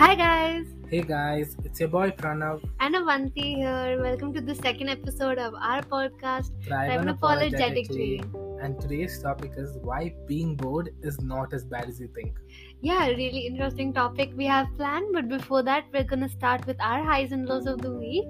Hi guys, Hey guys, it's your boy Pranav. and Avanti here. Welcome to the second episode of our podcast, Thrive Unapologetically. And today's topic is why being bored is not as bad as you think. Yeah, really interesting topic we have planned, but before that, we're gonna start with our highs and lows of the week.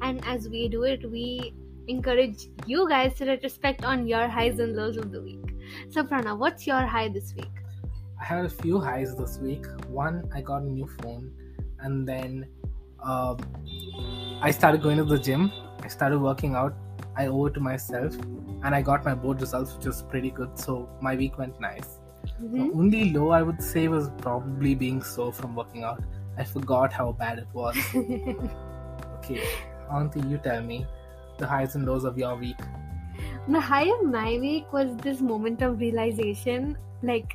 And as we do it, we encourage you guys to retrospect on your highs and lows of the week. So, Pranav, what's your high this week? I had a few highs this week. One, I got a new phone, and then um, I started going to the gym. I started working out. I owe it to myself, and I got my board results, which was pretty good. So my week went nice. The Mhm. only low I would say was probably being sore from working out. I forgot how bad it was. Okay, Avanti, you tell me the highs and lows of your week. the high of my week was this moment of realization like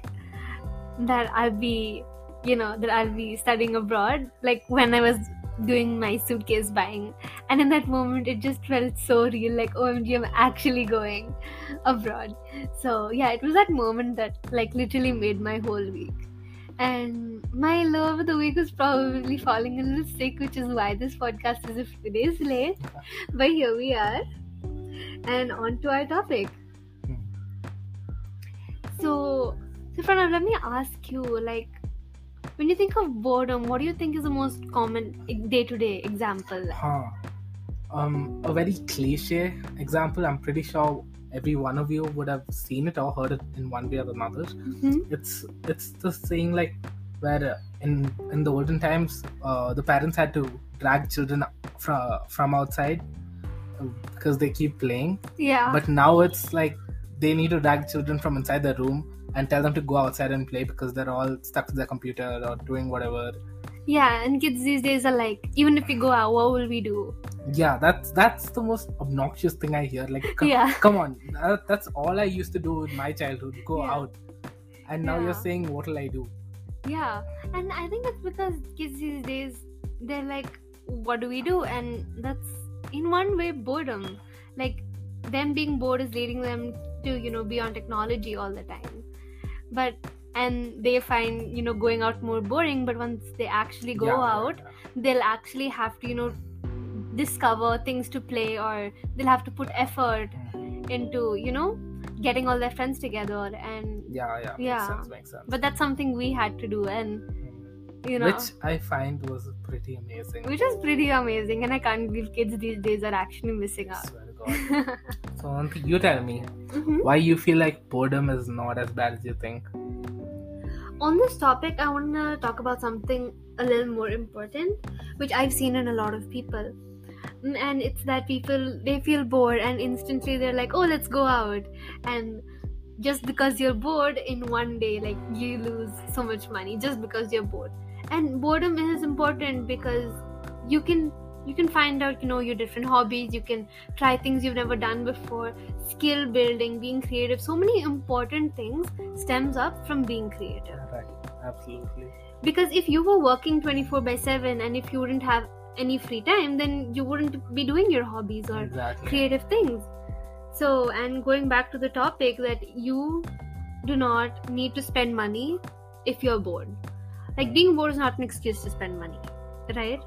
that i'll be you know that i'll be studying abroad like when i was doing my suitcase buying. And in that moment it just felt so real like omg i'm actually going abroad. So yeah it was that moment that like literally made my whole week. And my low of the week was probably falling a little sick which is why this podcast is a few days late. But here we are. And on to our topic. Hmm. So, so Pranav, let me ask you, like, when you think of boredom, what do you think is the most common day-to-day example? Huh. Um, a very cliche example. I'm pretty sure every one of you would have seen it or heard it in one way or another. Mhm. It's it's the saying like where uh, in in the olden times uh, the parents had to drag children from from outside uh, because they keep playing. Yeah, But now it's like they need to drag children from inside the room and tell them to go outside and play because they're all stuck to their computer or doing whatever. yeah, and kids these days are like, even if we go out, what will we do? Yeah, that's that's the most obnoxious thing I hear. Like, come, Yeah. come on, that, that's all I used to do in my childhood. Go Yeah. out, and now Yeah. you're saying, what will I do? Yeah, and I think it's because kids these days they're like, what do we do? And that's in one way boredom. Like them being bored is leading them to you know be on technology all the time. But and they find you know going out more boring. But once they actually go Yeah, out, yeah. they'll actually have to you know discover things to play or they'll have to put effort Mhm. into you know getting all their friends together and Yeah, yeah, Yeah. Makes sense, makes sense. but that's something we had to do and Mhm. you know Which I find was pretty amazing. which is pretty amazing and i can't believe kids these days are actually missing out God. So, you tell me Mhm. why you feel like boredom is not as bad as you think. on this topic i want to talk about something a little more important which i've seen in a lot of people Mm, and it's that people they feel bored and instantly they're like oh let's go out and just because you're bored in one day like you lose so much money just because you're bored and boredom is important because you can you can find out you know your different hobbies. You can try things you've never done before. Skill building being creative. So many important things stems up from being creative. Right, absolutely. because if you were working 24 by 7 and if you wouldn't have any free time then you wouldn't be doing your hobbies or Exactly. creative things. So and going back to the topic that you do not need to spend money if you're bored. Like hmm. being bored is not an excuse to spend money right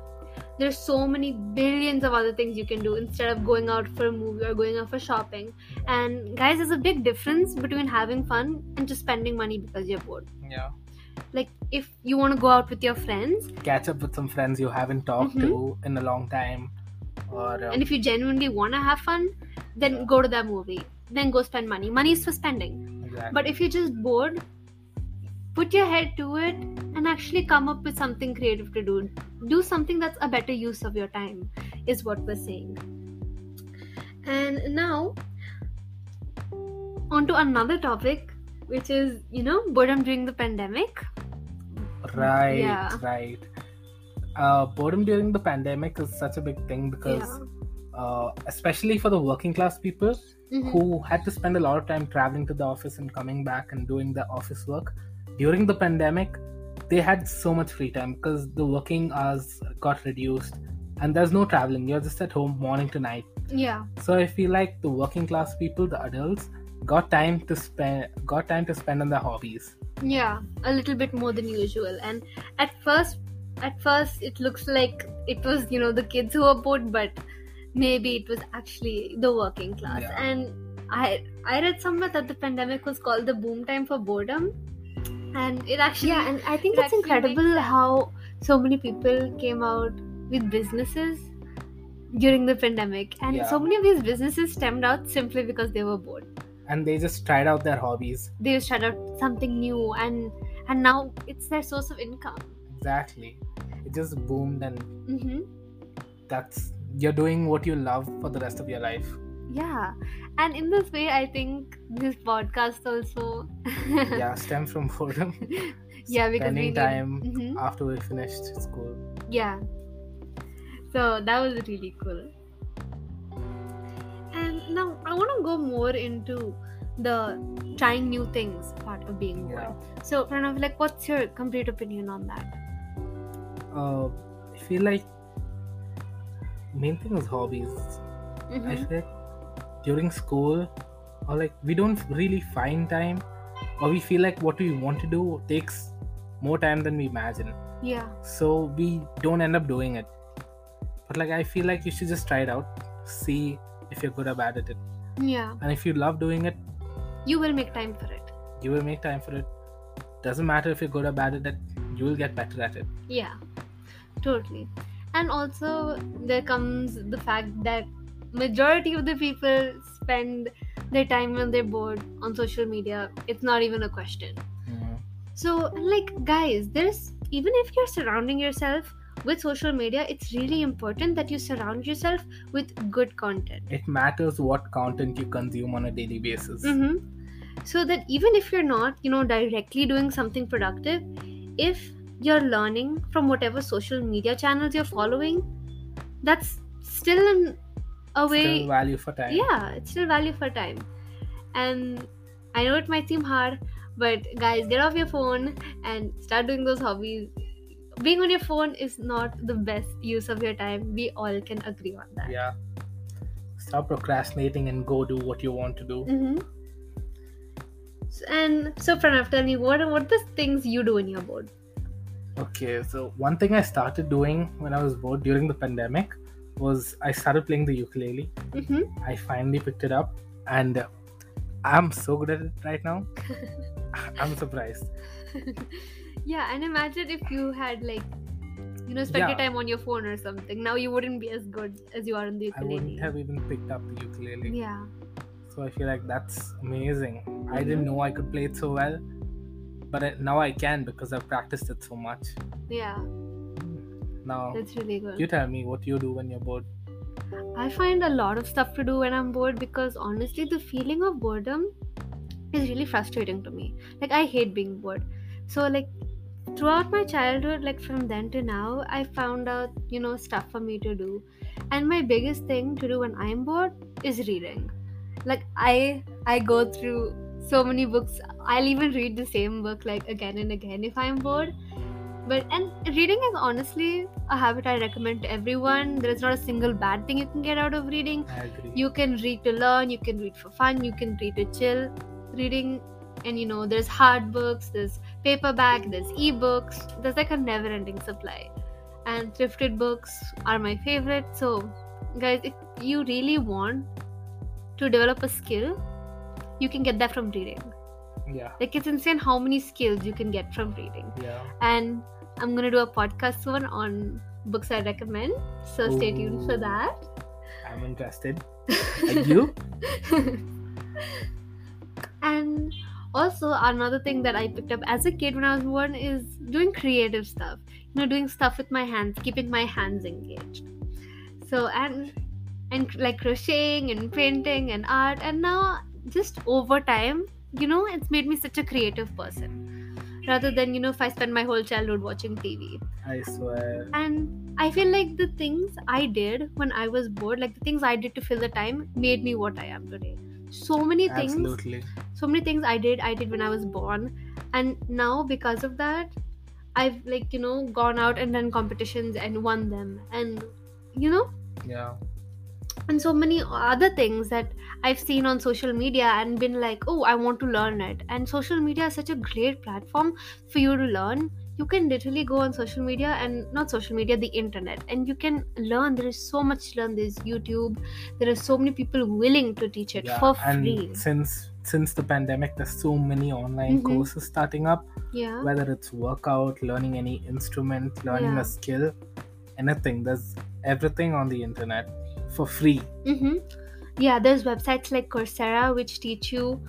there's so many billions of other things you can do. Instead of going out for a movie or going out for shopping. And guys there's a big difference between having fun and just spending money because you're bored. Yeah. like if you want to go out with your friends. Catch up with some friends you haven't talked Mhm. to in a long time, or um, and if you genuinely want to have fun then go to that movie. Then go spend money. Money is for spending. Exactly. But if you're just bored, put your head to it and actually come up with something creative to do. Do something that's a better use of your time, is what we're saying. And now, on to another topic, which is, you know, boredom during the pandemic. Right, Yeah. right. Uh, boredom during the pandemic is such a big thing because, Yeah. uh, especially for the working class people Mhm. who had to spend a lot of time traveling to the office and coming back and doing the office work during the pandemic, they had so much free time because the working hours got reduced and there's no traveling. You're just at home morning to night. Yeah. So I feel like the working class people, the adults, got time to spend got time to spend on their hobbies. Yeah, a little bit more than usual. And at first, at first it looks like it was you know the kids who were bored but maybe it was actually the working class Yeah. and i i read somewhere that the pandemic was called the boom time for boredom and it actually Yeah, and i think it it's incredible how so many people came out with businesses during the pandemic and Yeah. so many of these businesses stemmed out simply because they were bored and they just tried out their hobbies. they just tried out something new and and now it's their source of income Exactly. It just boomed, and mm-hmm. that's you're doing what you love for the rest of your life. Yeah, and in this way, I think this podcast also. yeah, stem from boredom. yeah, because we spending need- time Mhm. after we finished school. Yeah. So that was really cool. And now I want to go more into the trying new things part of being bored. Yeah. So, Pranav, like, what's your complete opinion on that? Uh, I feel like main thing is hobbies. I Mhm. feel like during school, or like we don't really find time, or we feel like what we want to do takes more time than we imagine. Yeah. So we don't end up doing it. But like I feel like you should just try it out, see if you're good or bad at it, Yeah. and if you love doing it, You will make time for it. you will make time for it. Doesn't matter if you're good or bad at it, you will get better at it. Yeah, totally. And also there comes the fact that majority of the people spend their time when they're bored on social media. It's not even a question. So like guys, there's even if you're surrounding yourself with social media, it's really important that you surround yourself with good content. It matters what content you consume on a daily basis. Mm-hmm. So that even if you're not, you know, directly doing something productive, if you're learning from whatever social media channels you're following, that's still an, a way. Still value for time. yeah, it's still value for time. And I know it might seem hard, but guys, get off your phone and start doing those hobbies. Being on your phone is not the best use of your time. We all can agree on that. Yeah. Stop procrastinating and go do what you want to do. Mm-hmm. And so, Pranav, tell me what what the things you do in your board? Okay, so one thing I started doing when I was bored during the pandemic was I started playing the ukulele. Mm-hmm. I finally picked it up and I'm so good at it right now. I'm surprised. yeah, and imagine if you had like, you know, spent your time on your phone or something. Now you wouldn't be as good as you are on the ukulele. I wouldn't have even picked up the ukulele. Yeah. So I feel like that's amazing. I Mhm. didn't know I could play it so well, but I, now I can because I've practiced it so much. Yeah, Now, that's really good. you tell me what you do when you're bored. I find a lot of stuff to do when I'm bored because honestly, the feeling of boredom is really frustrating to me. Like, I hate being bored. So, like, throughout my childhood, like from then to now, I found out, you know, stuff for me to do. And my biggest thing to do when I'm bored is reading. Like, I I go through so many books. I'll even read the same book like again and again if I'm bored. But and reading is honestly a habit I recommend to everyone. There is not a single bad thing you can get out of reading. I agree. You can read to learn, you can read for fun, you can read to chill. Reading, and you know, there's hard books, there's paperback, there's ebooks, there's like a never ending supply. And thrifted books are my favorite. So, guys, if you really want to develop a skill, you can get that from reading. Yeah, Like, it's insane how many skills you can get from reading yeah. and I'm gonna do a podcast soon on books I recommend. So stay tuned for that. I'm interested. Are you? and also another thing that I picked up as a kid when I was born is doing creative stuff. You know, doing stuff with my hands, keeping my hands engaged. So and and like crocheting and painting and art and now just over time, you know, it's made me such a creative person. Rather than, you know, if I spend my whole childhood watching TV. I swear. and i feel like the things i did when i was bored like the things i did to fill the time made me what i am today so many things Absolutely. so many things i did i did when i was born and now because of that i've like you know gone out and done competitions and won them and you know Yeah. And so many other things that I've seen on social media and been like, oh, I want to learn it. And social media is such a great platform for you to learn. you can literally go on social media and not social media the internet and you can learn there is so much to learn there's youtube there are so many people willing to teach it Yeah, for free and since since the pandemic, there's so many online Mhm. courses starting up. yeah Whether it's workout, learning any instrument, learning Yeah. a skill, anything. There's everything on the internet for free. mm-hmm. yeah there's websites like coursera which teach you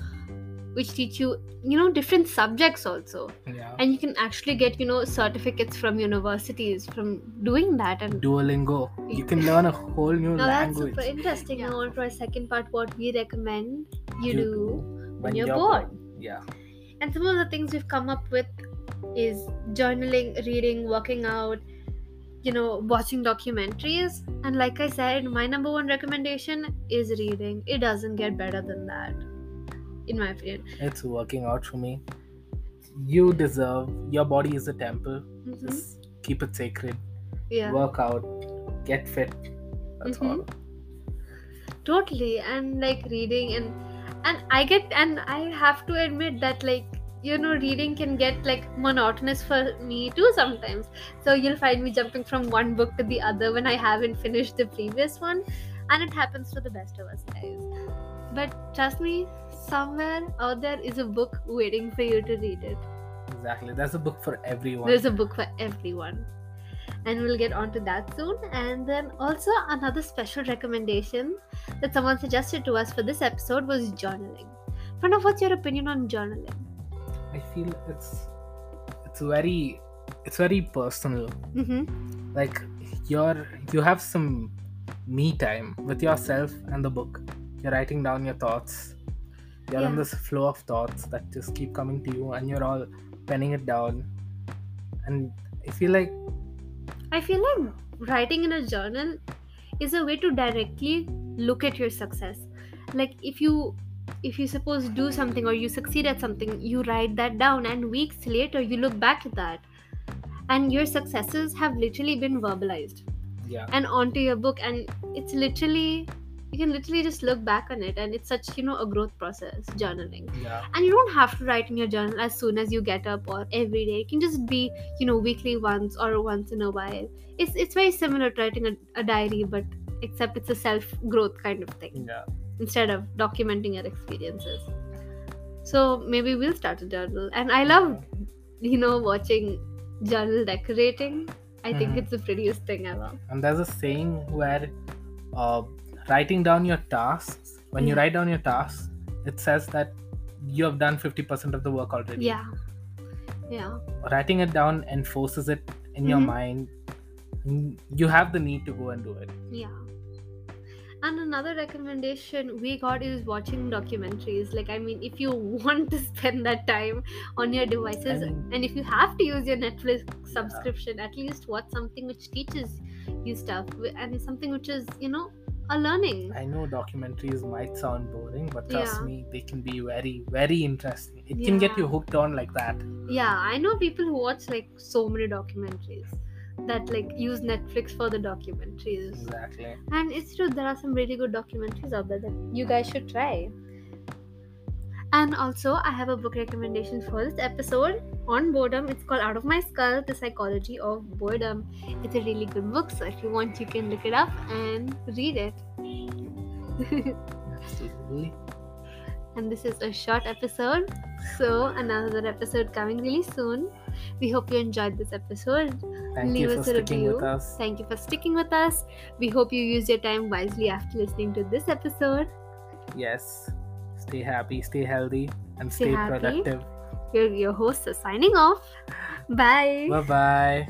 which teach you you know different subjects also Yeah. and you can actually get you know certificates from universities from doing that and Duolingo. You can learn a whole new language. now that's super interesting Yeah. now on to our second part what we recommend you, You do when when you're bored Yeah. and some of the things we've come up with is journaling reading working out you know watching documentaries and like i said my number one recommendation is reading it doesn't get better than that in my opinion It's working out for me. You deserve your body is a temple. Mhm. Just keep it sacred. yeah Work out, get fit. That's Mhm. all. totally and like reading and and i get and i have to admit that like you know reading can get like monotonous for me too sometimes. So you'll find me jumping from one book to the other when i haven't finished the previous one and it happens to the best of us guys. But trust me somewhere out there is a book waiting for you to read it. Exactly. There's a book for everyone. there's a book for everyone. And we'll get on to that soon. And then also another special recommendation that someone suggested to us for this episode was journaling. Pranav, what's your opinion on journaling feel it's it's very it's very personal. mm-hmm. Like you're you have some me time with yourself and the book. You're writing down your thoughts. You're in Yeah. this flow of thoughts that just keep coming to you and you're all penning it down. And I feel like i feel like writing in a journal is a way to directly look at your success like if you if you suppose do something or you succeed at something you write that down and weeks later you look back at that. And your successes have literally been verbalized yeah. and onto your book. And it's literally you can literally just look back on it. And it's such you know a growth process journaling. Yeah. and you don't have to write in your journal as soon as you get up or every day. It can just be you know weekly once or once in a while. It's it's very similar to writing a, a diary but except it's a self growth kind of thing. Yeah. Instead of documenting your experiences so maybe we'll start a journal and i love you know watching journal decorating i think Mhm. it's the prettiest thing ever And there's a saying where uh, writing down your tasks, when you write down your tasks, it says that you have done 50% of the work already. yeah yeah Writing it down enforces it in your Mhm. mind. You have the need to go and do it. Yeah. And another recommendation we got is watching documentaries. Like, I mean, if you want to spend that time on your devices, and if you have to use your Netflix subscription, at least watch something which teaches you stuff and something which is, you know, a learning. I know documentaries might sound boring, but trust Yeah. me, they can be very, very interesting. It can get you hooked on like that. Yeah, I know people who watch like so many documentaries that like use Netflix for the documentaries. Exactly. And it's true, there are some really good documentaries out there that you guys should try. And also, I have a book recommendation for this episode on boredom. It's called Out of My Skull The Psychology of Boredom. It's a really good book, so if you want, you can look it up and read it. And this is a short episode, so another episode coming really soon. We hope you enjoyed this episode. Thank Leave you for us a sticking with review. us. Thank you for sticking with us. We hope you use your time wisely after listening to this episode. Yes. Stay happy, stay healthy, and Stay stay productive. Your, your hosts are signing off. Bye. Bye bye.